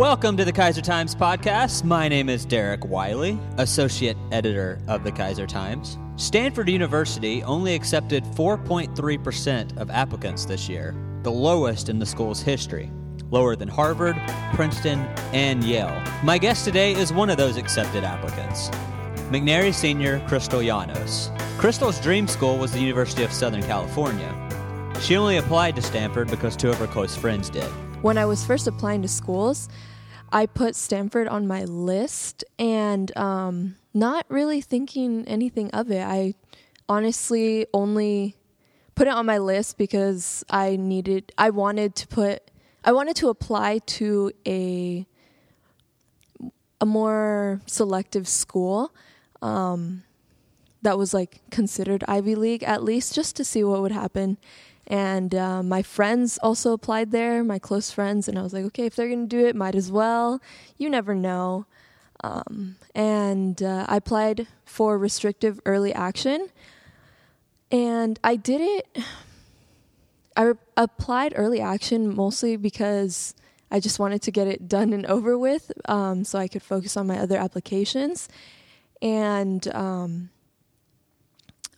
Welcome to the Keizertimes podcast. My name is Derek Wiley, associate editor of the Keizertimes. Stanford University only accepted 4.3% of applicants this year, the lowest in the school's history, lower than Harvard, Princeton, and Yale. My guest today is one of those accepted applicants. McNary senior Crystal Llanos. Crystal's dream school was the University of Southern California. She only applied to Stanford because two of her close friends did. When I was first applying to schools, I put Stanford on my list and um, not really thinking anything of it. I honestly only put it on my list because I needed, I wanted to put, I wanted to apply to a a more selective school um, that was like considered Ivy League at least, just to see what would happen. And uh, my friends also applied there, my close friends, and I was like, okay, if they're gonna do it, might as well. You never know. Um, and uh, I applied for restrictive early action, and I did it. I re- applied early action mostly because I just wanted to get it done and over with, um, so I could focus on my other applications. And um,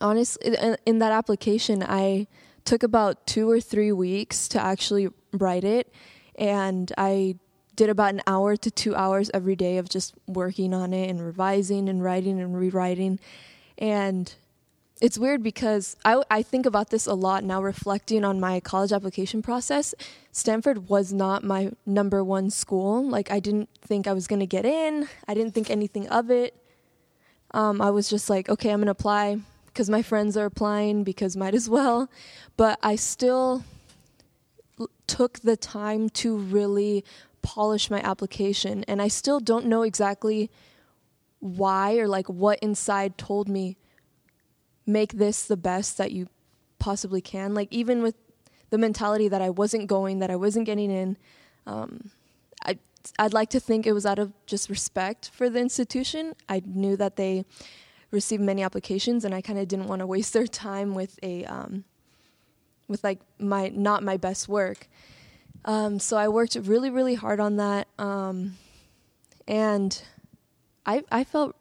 honestly, in, in that application, I took about two or three weeks to actually write it, and I did about an hour to two hours every day of just working on it and revising and writing and rewriting. And it's weird because I, I think about this a lot now, reflecting on my college application process. Stanford was not my number one school. Like, I didn't think I was going to get in, I didn't think anything of it. Um, I was just like, okay, I'm going to apply because my friends are applying because might as well. But I still l- took the time to really polish my application. And I still don't know exactly why or like what inside told me make this the best that you possibly can. Like, even with the mentality that I wasn't going, that I wasn't getting in, um, I, I'd like to think it was out of just respect for the institution. I knew that they received many applications, and I kind of didn't want to waste their time with a um, with like my not my best work. Um, so I worked really really hard on that, um, and I I felt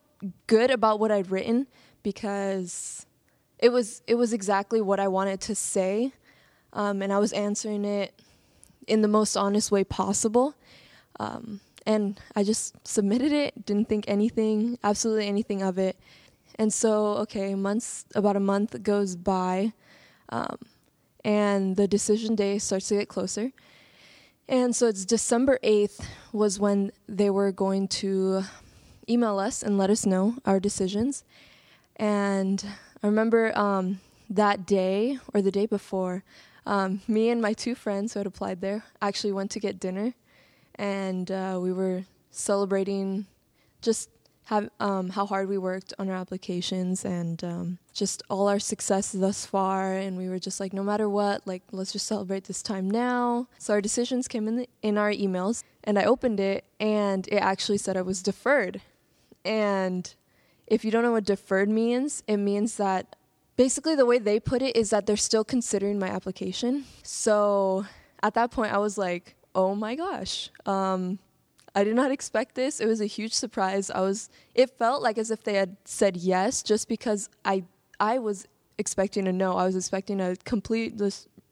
good about what I'd written because it was it was exactly what I wanted to say, um, and I was answering it in the most honest way possible. Um, and I just submitted it, didn't think anything, absolutely anything of it. And so, okay, months, about a month goes by, um, and the decision day starts to get closer. And so it's December 8th was when they were going to email us and let us know our decisions. And I remember um, that day or the day before, um, me and my two friends who had applied there actually went to get dinner and uh, we were celebrating just have, um, how hard we worked on our applications and um, just all our success thus far. And we were just like, no matter what, like let's just celebrate this time now. So our decisions came in the, in our emails, and I opened it, and it actually said I was deferred. And if you don't know what deferred means, it means that basically the way they put it is that they're still considering my application. So at that point, I was like, oh my gosh. Um, I did not expect this. It was a huge surprise. I was it felt like as if they had said yes just because I I was expecting a no. I was expecting a complete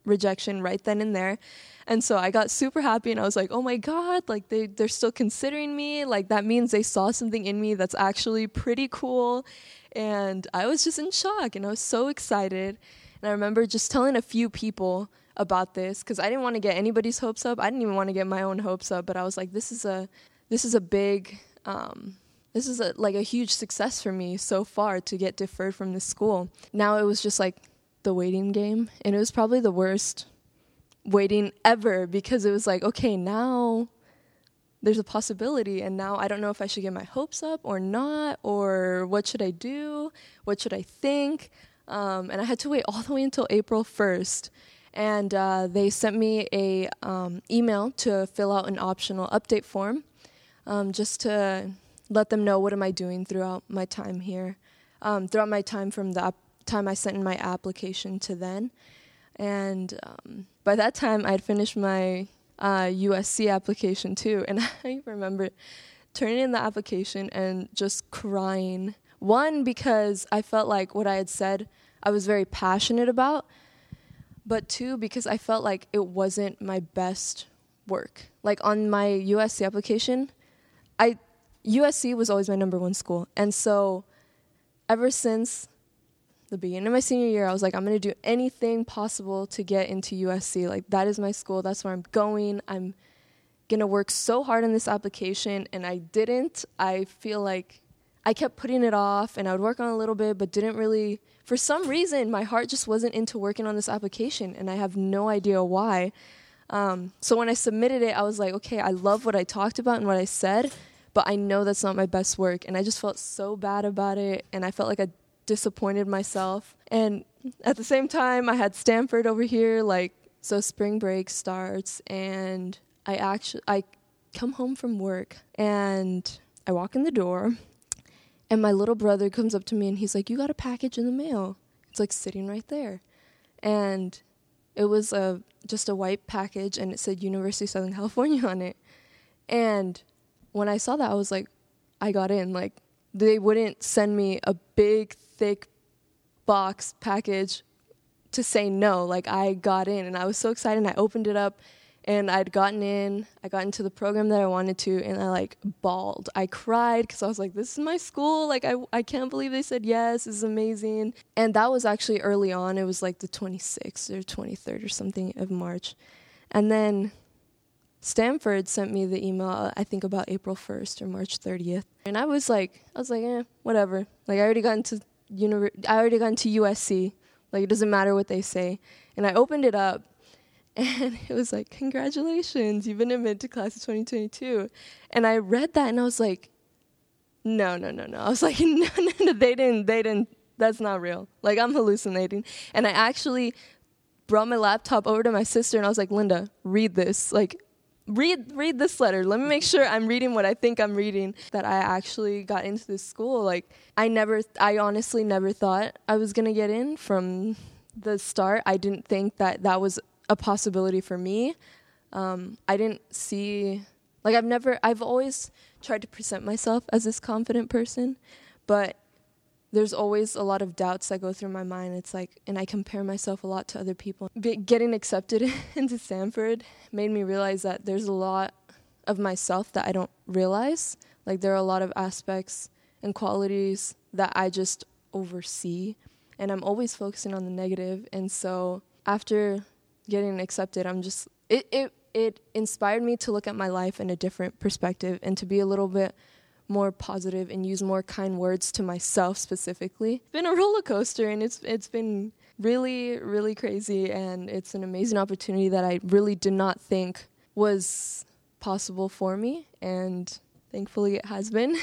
rejection right then and there. And so I got super happy and I was like, "Oh my god, like they they're still considering me. Like that means they saw something in me that's actually pretty cool." And I was just in shock and I was so excited. And I remember just telling a few people about this because I didn't want to get anybody's hopes up. I didn't even want to get my own hopes up, but I was like, this is a this is a big um, this is a like a huge success for me so far to get deferred from this school. Now it was just like the waiting game, and it was probably the worst waiting ever because it was like, okay, now there's a possibility and now I don't know if I should get my hopes up or not or what should I do? What should I think? Um, and I had to wait all the way until April 1st and uh, they sent me a um, email to fill out an optional update form um, just to let them know what am i doing throughout my time here um, throughout my time from the time i sent in my application to then and um, by that time i'd finished my uh, USC application too. And I remember turning in the application and just crying. One, because I felt like what I had said I was very passionate about, but two, because I felt like it wasn't my best work. Like on my USC application, I USC was always my number one school. And so ever since the beginning of my senior year, I was like, I'm to do anything possible to get into USC. Like, that is my school. That's where I'm going. I'm to work so hard on this application. And I didn't. I feel like I kept putting it off and I would work on a little bit, but didn't really, for some reason, my heart just wasn't into working on this application. And I have no idea why. Um, so when I submitted it, I was like, okay, I love what I talked about and what I said, but I know that's not my best work. And I just felt so bad about it. And I felt like I disappointed myself. And at the same time, I had Stanford over here. Like, so spring break starts, and I actually, I come home from work and I walk in the door, and my little brother comes up to me and he's like, You got a package in the mail. It's like sitting right there. And it was a just a white package and it said University of Southern California on it. And when I saw that, I was like, I got in. Like, they wouldn't send me a big, thick box package to say no. Like, I got in and I was so excited. And I opened it up and I'd gotten in. I got into the program that I wanted to and I like bawled. I cried because I was like, this is my school. Like, I, I can't believe they said yes. This is amazing. And that was actually early on. It was like the 26th or 23rd or something of March. And then Stanford sent me the email, I think about April 1st or March 30th. And I was like, I was like, eh, whatever. Like, I already got into, univer- I already got into USC. Like, it doesn't matter what they say. And I opened it up, and it was like, congratulations, you've been admitted to class of 2022. And I read that, and I was like, no, no, no, no. I was like, no, no, no, they didn't, they didn't, that's not real. Like, I'm hallucinating. And I actually brought my laptop over to my sister, and I was like, Linda, read this. Like, read read this letter let me make sure i'm reading what i think i'm reading that i actually got into this school like i never i honestly never thought i was going to get in from the start i didn't think that that was a possibility for me um, i didn't see like i've never i've always tried to present myself as this confident person but there's always a lot of doubts that go through my mind. It's like, and I compare myself a lot to other people. Be, getting accepted into Stanford made me realize that there's a lot of myself that I don't realize. Like, there are a lot of aspects and qualities that I just oversee, and I'm always focusing on the negative. And so, after getting accepted, I'm just, it, it, it inspired me to look at my life in a different perspective and to be a little bit more positive and use more kind words to myself specifically. It's been a roller coaster and it's it's been really really crazy and it's an amazing opportunity that I really did not think was possible for me and thankfully it has been.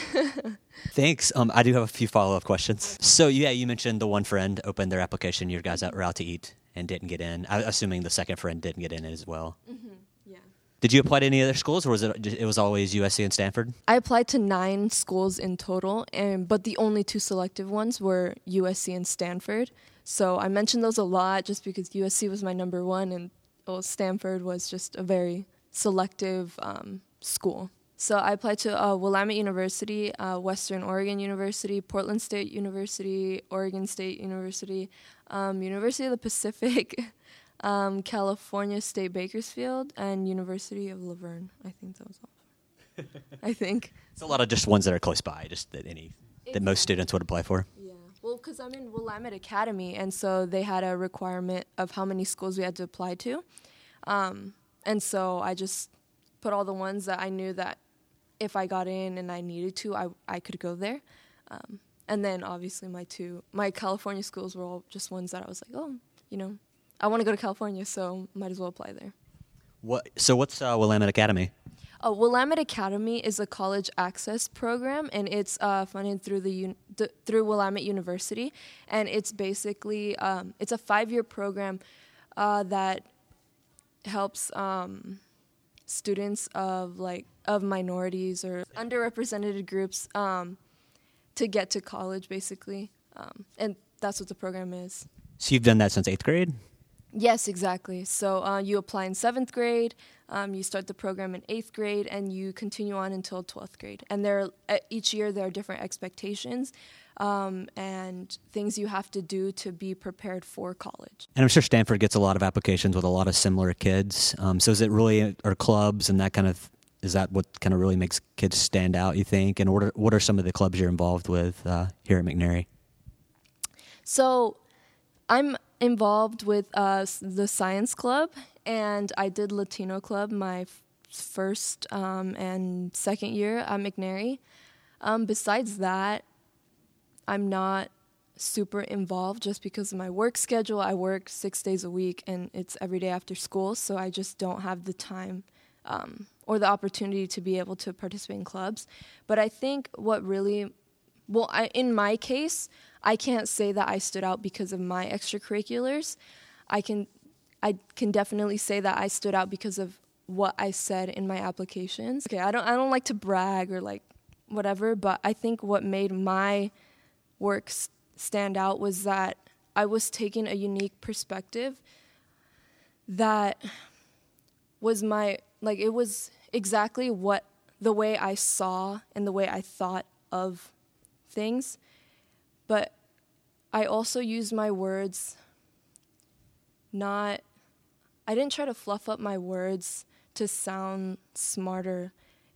Thanks. Um, I do have a few follow up questions. So yeah, you mentioned the one friend opened their application. You guys out were out to eat and didn't get in. I, assuming the second friend didn't get in as well. Mm-hmm. Did you apply to any other schools, or was it it was always USC and Stanford? I applied to nine schools in total, and but the only two selective ones were USC and Stanford. So I mentioned those a lot just because USC was my number one, and well, Stanford was just a very selective um, school. So I applied to uh, Willamette University, uh, Western Oregon University, Portland State University, Oregon State University, um, University of the Pacific. um, California State Bakersfield, and University of La Verne. I think that was all. I think it's a lot of just ones that are close by, just that any exactly. that most students would apply for. Yeah, well, because I'm in Willamette Academy, and so they had a requirement of how many schools we had to apply to, um, and so I just put all the ones that I knew that if I got in and I needed to, I I could go there. Um, and then obviously my two my California schools were all just ones that I was like, oh, you know, I want to go to California, so might as well apply there. What? So what's uh, Willamette Academy? Uh, Willamette Academy is a college access program, and it's uh, funded through the un- th- through Willamette University, and it's basically um, it's a five year program uh, that helps um, students of like of minorities or underrepresented groups um, to get to college, basically, um, and that's what the program is. So you've done that since eighth grade. Yes, exactly. So uh, you apply in seventh grade, Um, you start the program in eighth grade and you continue on until 12th grade. And there, each year there are different expectations um, and things you have to do to be prepared for college. And I'm sure Stanford gets a lot of applications with a lot of similar kids. Um, so is it really, or clubs and that kind of, is that what kind of really makes kids stand out, you think? And what are, what are some of the clubs you're involved with uh, here at McNary? So I'm involved with uh, the science club, and I did Latino club my f- first um, and second year at McNary. Um, besides that, I'm not super involved just because of my work schedule. I work six days a week and it's every day after school, so I just don't have the time um, or the opportunity to be able to participate in clubs. But I think what really, well, I, in my case, I can't say that I stood out because of my extracurriculars. I can, I can definitely say that I stood out because of what I said in my applications. Okay, I don't, I don't like to brag or like whatever, but I think what made my works stand out was that I was taking a unique perspective that was my like it was exactly what the way I saw and the way I thought of things. But I also used my words not I didn't try to fluff up my words to sound smarter.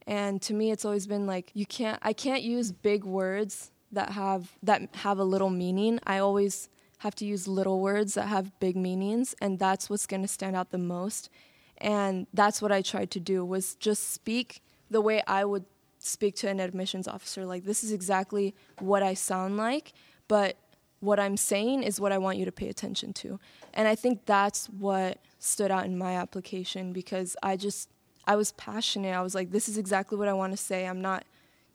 And to me it's always been like you can't I can't use big words that have that have a little meaning. I always have to use little words that have big meanings and that's what's going to stand out the most. And that's what I tried to do was just speak the way I would speak to an admissions officer like this is exactly what I sound like, but what I'm saying is what I want you to pay attention to. And I think that's what stood out in my application because I just I was passionate. I was like this is exactly what I want to say. I'm not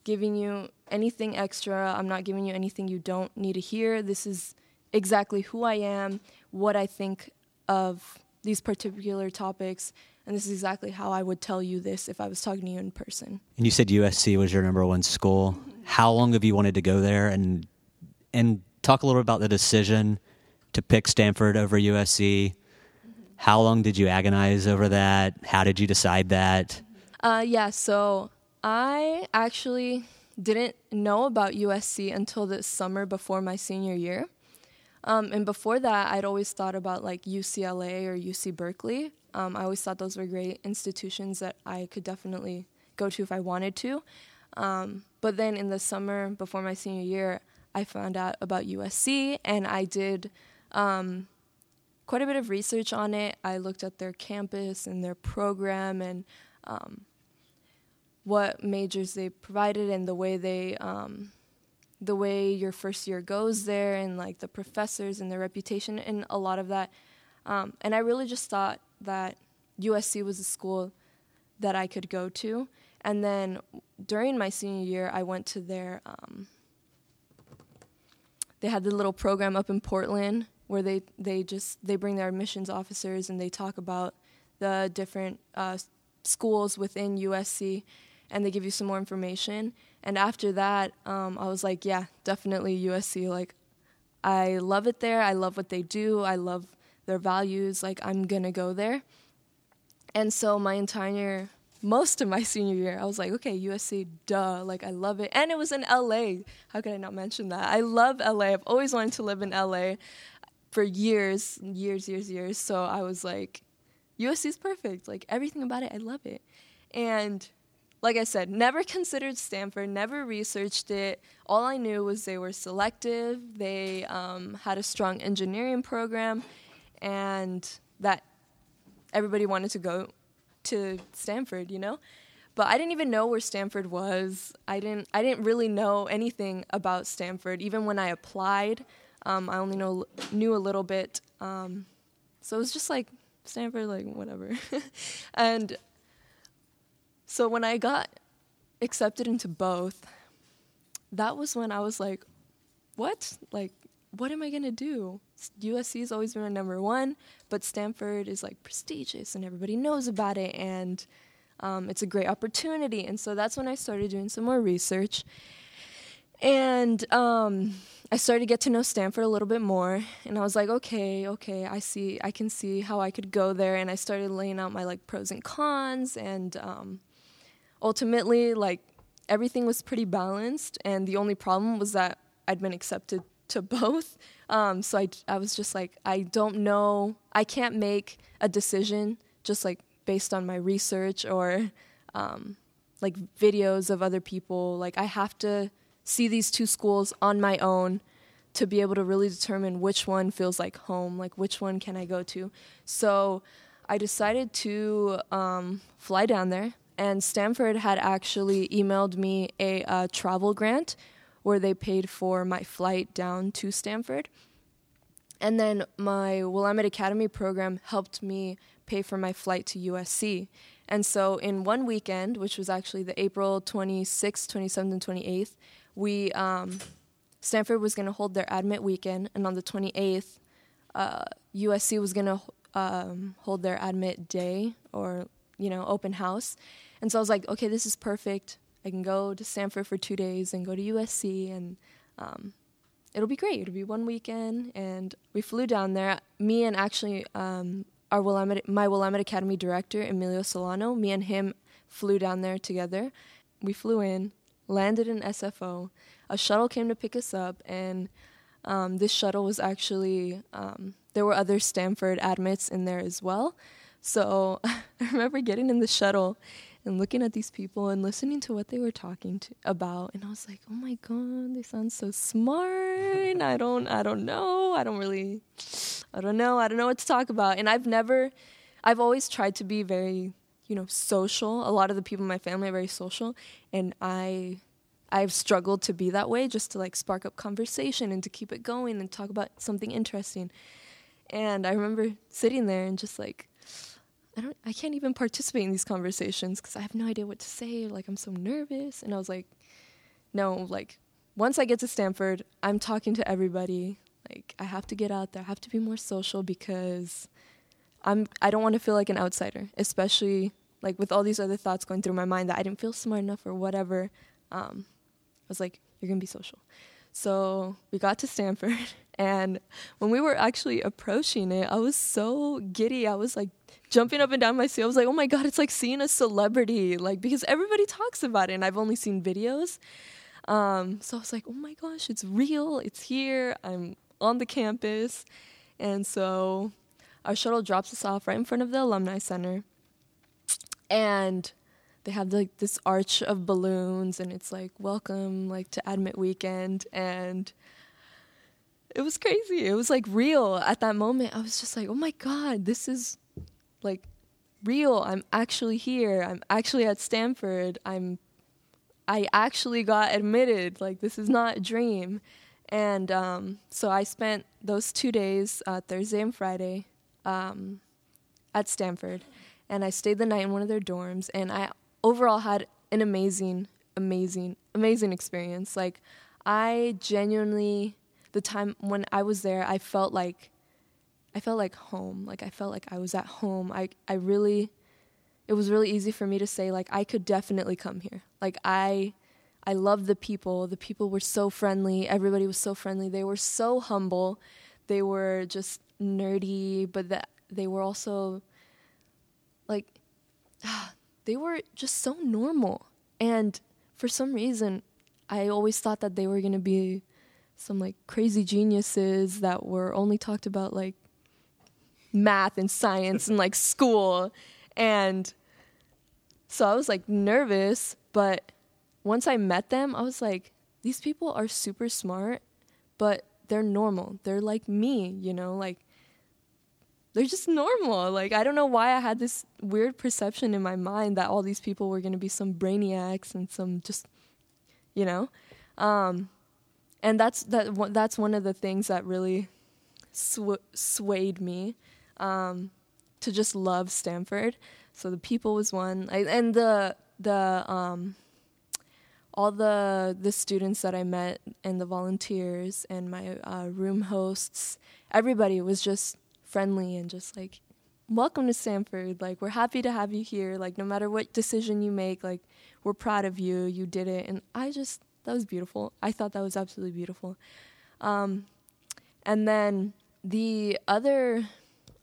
giving you anything extra. I'm not giving you anything you don't need to hear. This is exactly who I am, what I think of these particular topics, and this is exactly how I would tell you this if I was talking to you in person. And you said USC was your number one school. How long have you wanted to go there? And and talk a little bit about the decision to pick Stanford over USC. How long did you agonize over that? How did you decide that? Uh, yeah, so I actually didn't know about USC until the summer before my senior year. Um, and before that, I'd always thought about like UCLA or UC Berkeley. Um, I always thought those were great institutions that I could definitely go to if I wanted to. Um, but then in the summer before my senior year, I found out about USC and I did um, quite a bit of research on it. I looked at their campus and their program and um, what majors they provided and the way they um, the way your first year goes there and like the professors and their reputation and a lot of that. Um, and i really just thought that usc was a school that i could go to. And then during my senior year i went to their um, they had the little program up in portland where they, they just they bring their admissions officers and they talk about the different uh, schools within usc and they give you some more information. And after that, um, I was like, yeah, definitely USC. Like, I love it there. I love what they do. I love their values. Like, I'm gonna go there. And so my entire most of my senior year, I was like, okay, USC, duh. Like, I love it. And it was in LA. How could I not mention that? I love LA. I've always wanted to live in LA for years, years, years, years. So I was like, USC is perfect. Like, everything about it, I love it. And like I said, never considered Stanford, never researched it. All I knew was they were selective, they um, had a strong engineering program, and that everybody wanted to go to Stanford, you know? But I didn't even know where Stanford was. I didn't. I didn't really know anything about Stanford. Even when I applied, um, I only know knew a little bit. Um, so it was just like Stanford, like whatever. and so when I got accepted into both, that was when I was like, what? Like, what am I going to do? USC has always been my number one, but Stanford is like prestigious and everybody knows about it and um, it's a great opportunity. And so that's when I started doing some more research. And um, I started to get to know Stanford a little bit more, and I was like, okay, okay, I see, I can see how I could go there, and I started laying out my like pros and cons, and um, ultimately, like everything was pretty balanced, and the only problem was that I'd been accepted to both. Um, so I, I was just like, I don't know, I can't make a decision just like based on my research or um, like videos of other people. Like I have to see these two schools on my own to be able to really determine which one feels like home, like which one can I go to. So I decided to um, fly down there, and Stanford had actually emailed me a uh, travel grant where they paid for my flight down to Stanford. And then my Willamette Academy program helped me pay for my flight to USC. And so in one weekend, which was actually the April 26th, 27th, and 28th, we um, Stanford was going to hold their admit weekend, and on the 28th, uh, USC was going to um, hold their admit day or you know open house. And so I was like, okay, this is perfect. I can go to Stanford for two days and go to USC, and um, it'll be great. It'll be one weekend, and we flew down there. Me and actually um, our Willamette, my Willamette Academy director Emilio Solano. Me and him flew down there together. We flew in landed in SFO. A shuttle came to pick us up, and um, this shuttle was actually um, there were other Stanford admits in there as well. So I remember getting in the shuttle and looking at these people and listening to what they were talking to, about, and I was like, "Oh my god, they sound so smart." I don't, I don't know. I don't really, I don't know. I don't know what to talk about. And I've never, I've always tried to be very you know social a lot of the people in my family are very social and i i've struggled to be that way just to like spark up conversation and to keep it going and talk about something interesting and i remember sitting there and just like i don't i can't even participate in these conversations because i have no idea what to say like i'm so nervous and i was like no like once i get to stanford i'm talking to everybody like i have to get out there i have to be more social because I'm I don't want to feel like an outsider, especially like with all these other thoughts going through my mind that I didn't feel smart enough or whatever. Um, I was like, you're gonna be social. So we got to Stanford, and when we were actually approaching it, I was so giddy. I was like jumping up and down my seat. I was like, oh my god, it's like seeing a celebrity, like because everybody talks about it, and I've only seen videos. Um, so I was like, oh my gosh, it's real. It's here. I'm on the campus, and so our shuttle drops us off right in front of the alumni center and they have like this arch of balloons and it's like welcome like to admit weekend and it was crazy. It was like real at that moment. I was just like oh my god this is like real. I'm actually here. I'm actually at stanford. I'm i actually got admitted. Like this is not a dream. And um, so i spent those two days uh, thursday and friday um, at Stanford, and I stayed the night in one of their dorms, and I overall had an amazing, amazing, amazing experience. Like, I genuinely, the time when I was there, I felt like, I felt like home. Like I felt like I was at home. I, I really, it was really easy for me to say like I could definitely come here. Like I, I love the people. The people were so friendly. Everybody was so friendly. They were so humble. They were just nerdy, but that they were also like they were just so normal. And for some reason, I always thought that they were going to be some like crazy geniuses that were only talked about like math and science and like school. And so I was like nervous, but once I met them, I was like, these people are super smart, but they're normal. They're like me, you know, like they're just normal. Like I don't know why I had this weird perception in my mind that all these people were going to be some brainiacs and some just you know. Um, and that's that that's one of the things that really sw- swayed me um, to just love Stanford. So the people was one, I, and the the um, all the the students that I met and the volunteers and my uh, room hosts, everybody was just friendly and just like welcome to Stanford. Like we're happy to have you here. Like no matter what decision you make, like we're proud of you. You did it. And I just that was beautiful. I thought that was absolutely beautiful. Um, and then the other,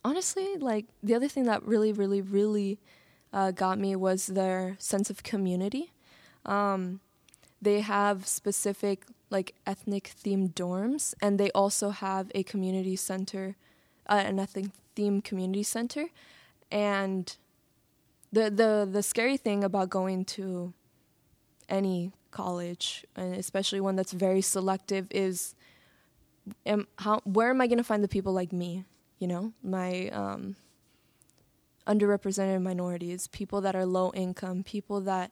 honestly, like the other thing that really, really, really uh, got me was their sense of community. Um, they have specific like ethnic themed dorms, and they also have a community center, uh, an ethnic themed community center, and the the the scary thing about going to any college, and especially one that's very selective, is am, how where am I going to find the people like me? You know, my um, underrepresented minorities, people that are low income, people that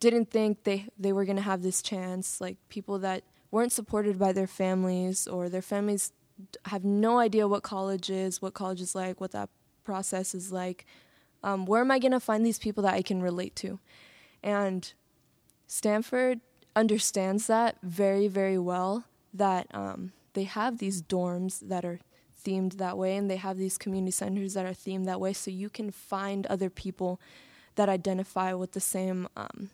didn't think they they were going to have this chance, like people that weren't supported by their families or their families have no idea what college is, what college is like, what that process is like. Um, where am I going to find these people that I can relate to? And Stanford understands that very, very well. That um, they have these dorms that are themed that way, and they have these community centers that are themed that way, so you can find other people that identify with the same um,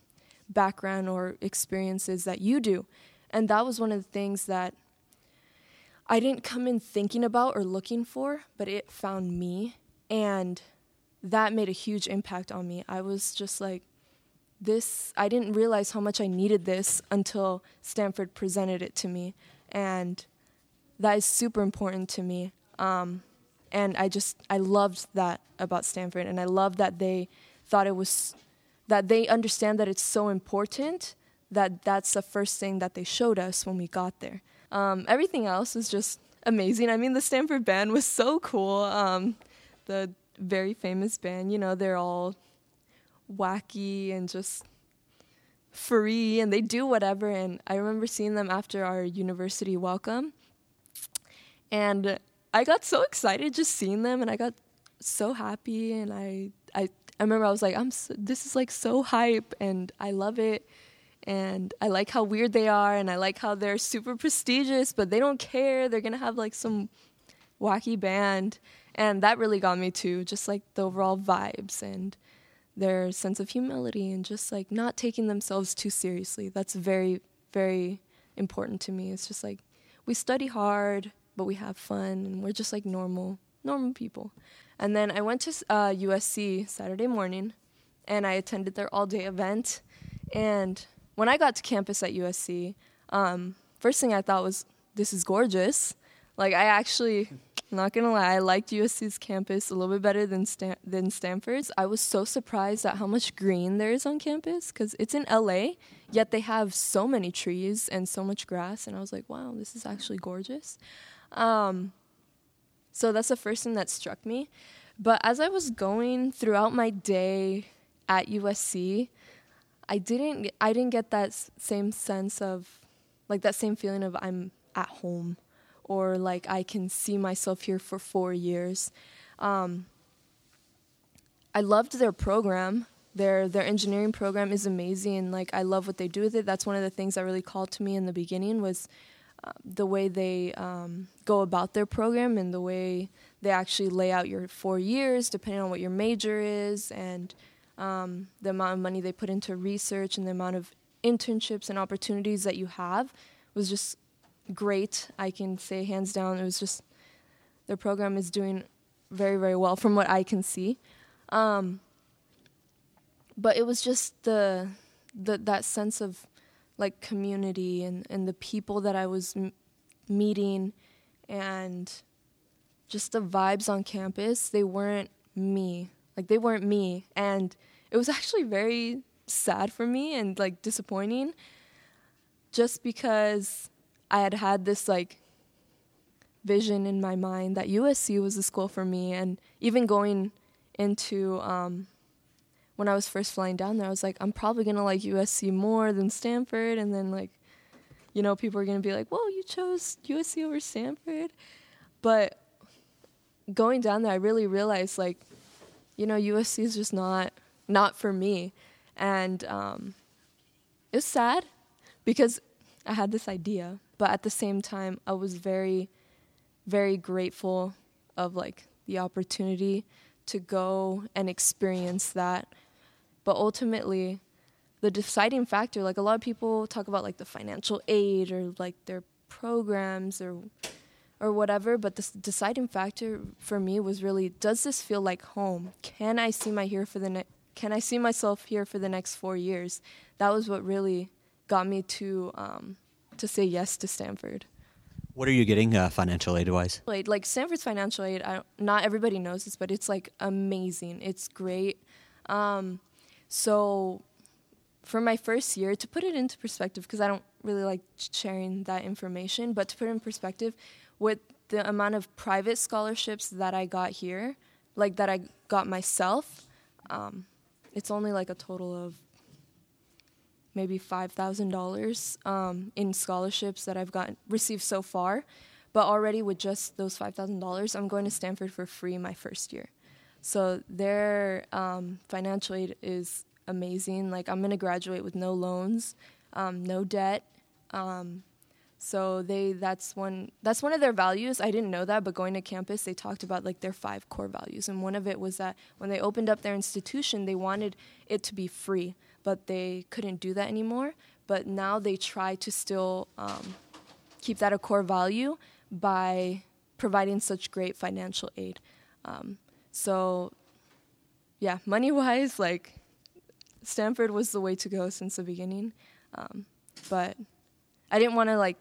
background or experiences that you do. And that was one of the things that I didn't come in thinking about or looking for, but it found me. And that made a huge impact on me. I was just like, this, I didn't realize how much I needed this until Stanford presented it to me. And that is super important to me. Um, and I just, I loved that about Stanford. And I love that they thought it was, that they understand that it's so important that that's the first thing that they showed us when we got there. Um, everything else is just amazing. I mean, the Stanford band was so cool. Um, the very famous band, you know, they're all wacky and just free and they do whatever. And I remember seeing them after our university welcome. And I got so excited just seeing them and I got so happy. And I, I, I remember I was like, I'm so, this is like so hype and I love it and I like how weird they are, and I like how they're super prestigious, but they don't care. They're gonna have like some wacky band, and that really got me too. Just like the overall vibes and their sense of humility, and just like not taking themselves too seriously. That's very, very important to me. It's just like we study hard, but we have fun, and we're just like normal, normal people. And then I went to uh, USC Saturday morning, and I attended their all-day event, and when I got to campus at USC, um, first thing I thought was, this is gorgeous. Like, I actually, not gonna lie, I liked USC's campus a little bit better than Stan- than Stanford's. I was so surprised at how much green there is on campus because it's in LA, yet they have so many trees and so much grass, and I was like, wow, this is actually gorgeous. Um, so that's the first thing that struck me. But as I was going throughout my day at USC, I didn't I didn't get that same sense of like that same feeling of I'm at home or like I can see myself here for 4 years. Um, I loved their program. Their their engineering program is amazing. Like I love what they do with it. That's one of the things that really called to me in the beginning was uh, the way they um, go about their program and the way they actually lay out your four years, depending on what your major is, and um, the amount of money they put into research and the amount of internships and opportunities that you have was just great. I can say hands down, it was just their program is doing very very well from what I can see. Um, but it was just the the that sense of like community and and the people that I was m- meeting and just the vibes on campus. They weren't me. Like they weren't me and it was actually very sad for me and like disappointing just because I had had this like vision in my mind that USC was the school for me. And even going into um, when I was first flying down there I was like I'm probably to like USC more than Stanford. And then like you know people are to be like whoa you chose USC over Stanford? But going down there I really realized like you know USC is just not not for me. And um, it was sad because I had this idea, but at the same time, I was very, very grateful of like the opportunity to go and experience that. But ultimately, the deciding factor, like a lot of people talk about like the financial aid or like their programs or or whatever. But the deciding factor for me was really: Does this feel like home? Can I see my here for the ne- Can I see myself here for the next four years? That was what really got me to um, to say yes to Stanford. What are you getting uh, financial aid wise? Like, like Stanford's financial aid, I not everybody knows this, but it's like amazing. It's great. Um, so for my first year, to put it into perspective, because I don't really like sharing that information, but to put it in perspective, with the amount of private scholarships that I got here, like that I got myself, um, it's only like a total of maybe five thousand um, dollars in scholarships that I've gotten received so far. But already with just those five thousand dollars, I'm going to Stanford for free my first year. So their um, financial aid is amazing. Like I'm going to graduate with no loans, um, no debt. Um, so they that's one that's one of their values. I didn't know that, but going to campus, they talked about like their five core values, and one of it was that when they opened up their institution, they wanted it to be free but they couldn't do that anymore. But now they try to still um, keep that a core value by providing such great financial aid. Um, so, yeah, money wise, like Stanford was the way to go since the beginning. Um, but I didn't want to like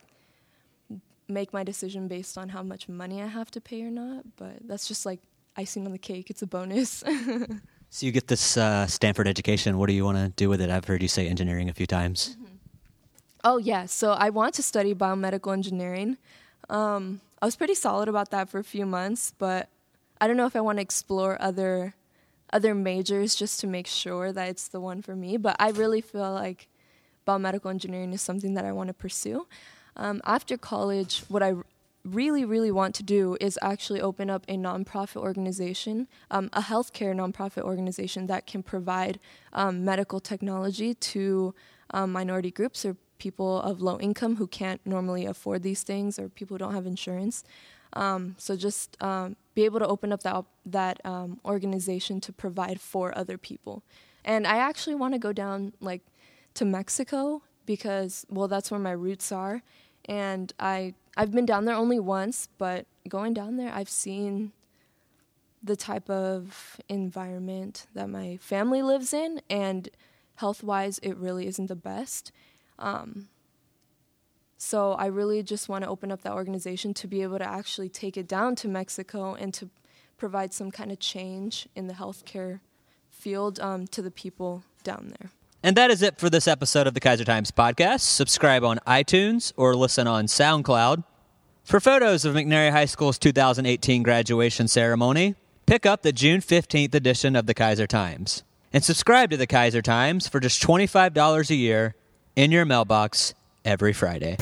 make my decision based on how much money I have to pay or not. But that's just like icing on the cake. It's a bonus. So you get this uh, Stanford education. What do you want to do with it? I've heard you say engineering a few times. Mm-hmm. Oh yeah, so I want to study biomedical engineering. Um, I was pretty solid about that for a few months, but I don't know if I want to explore other other majors just to make sure that it's the one for me. But I really feel like biomedical engineering is something that I want to pursue. Um, after college, what I really, really want to do is actually open up a nonprofit organization, um, a healthcare nonprofit organization that can provide um, medical technology to um, minority groups or people of low income who can't normally afford these things or people who don't have insurance. Um, so just um, be able to open up that that um, organization to provide for other people. And I actually want to go down like to Mexico because well that's where my roots are and I I've been down there only once, but going down there, I've seen the type of environment that my family lives in, and health wise, it really isn't the best. Um, so I really just want to open up that organization to be able to actually take it down to Mexico and to provide some kind of change in the healthcare field um, to the people down there. And that is it for this episode of the Keizertimes podcast. Subscribe on iTunes or listen on SoundCloud. For photos of McNary High School's 2018 graduation ceremony, pick up the June 15th edition of the Keizertimes. And subscribe to the Keizertimes for just $25 a year in your mailbox every Friday.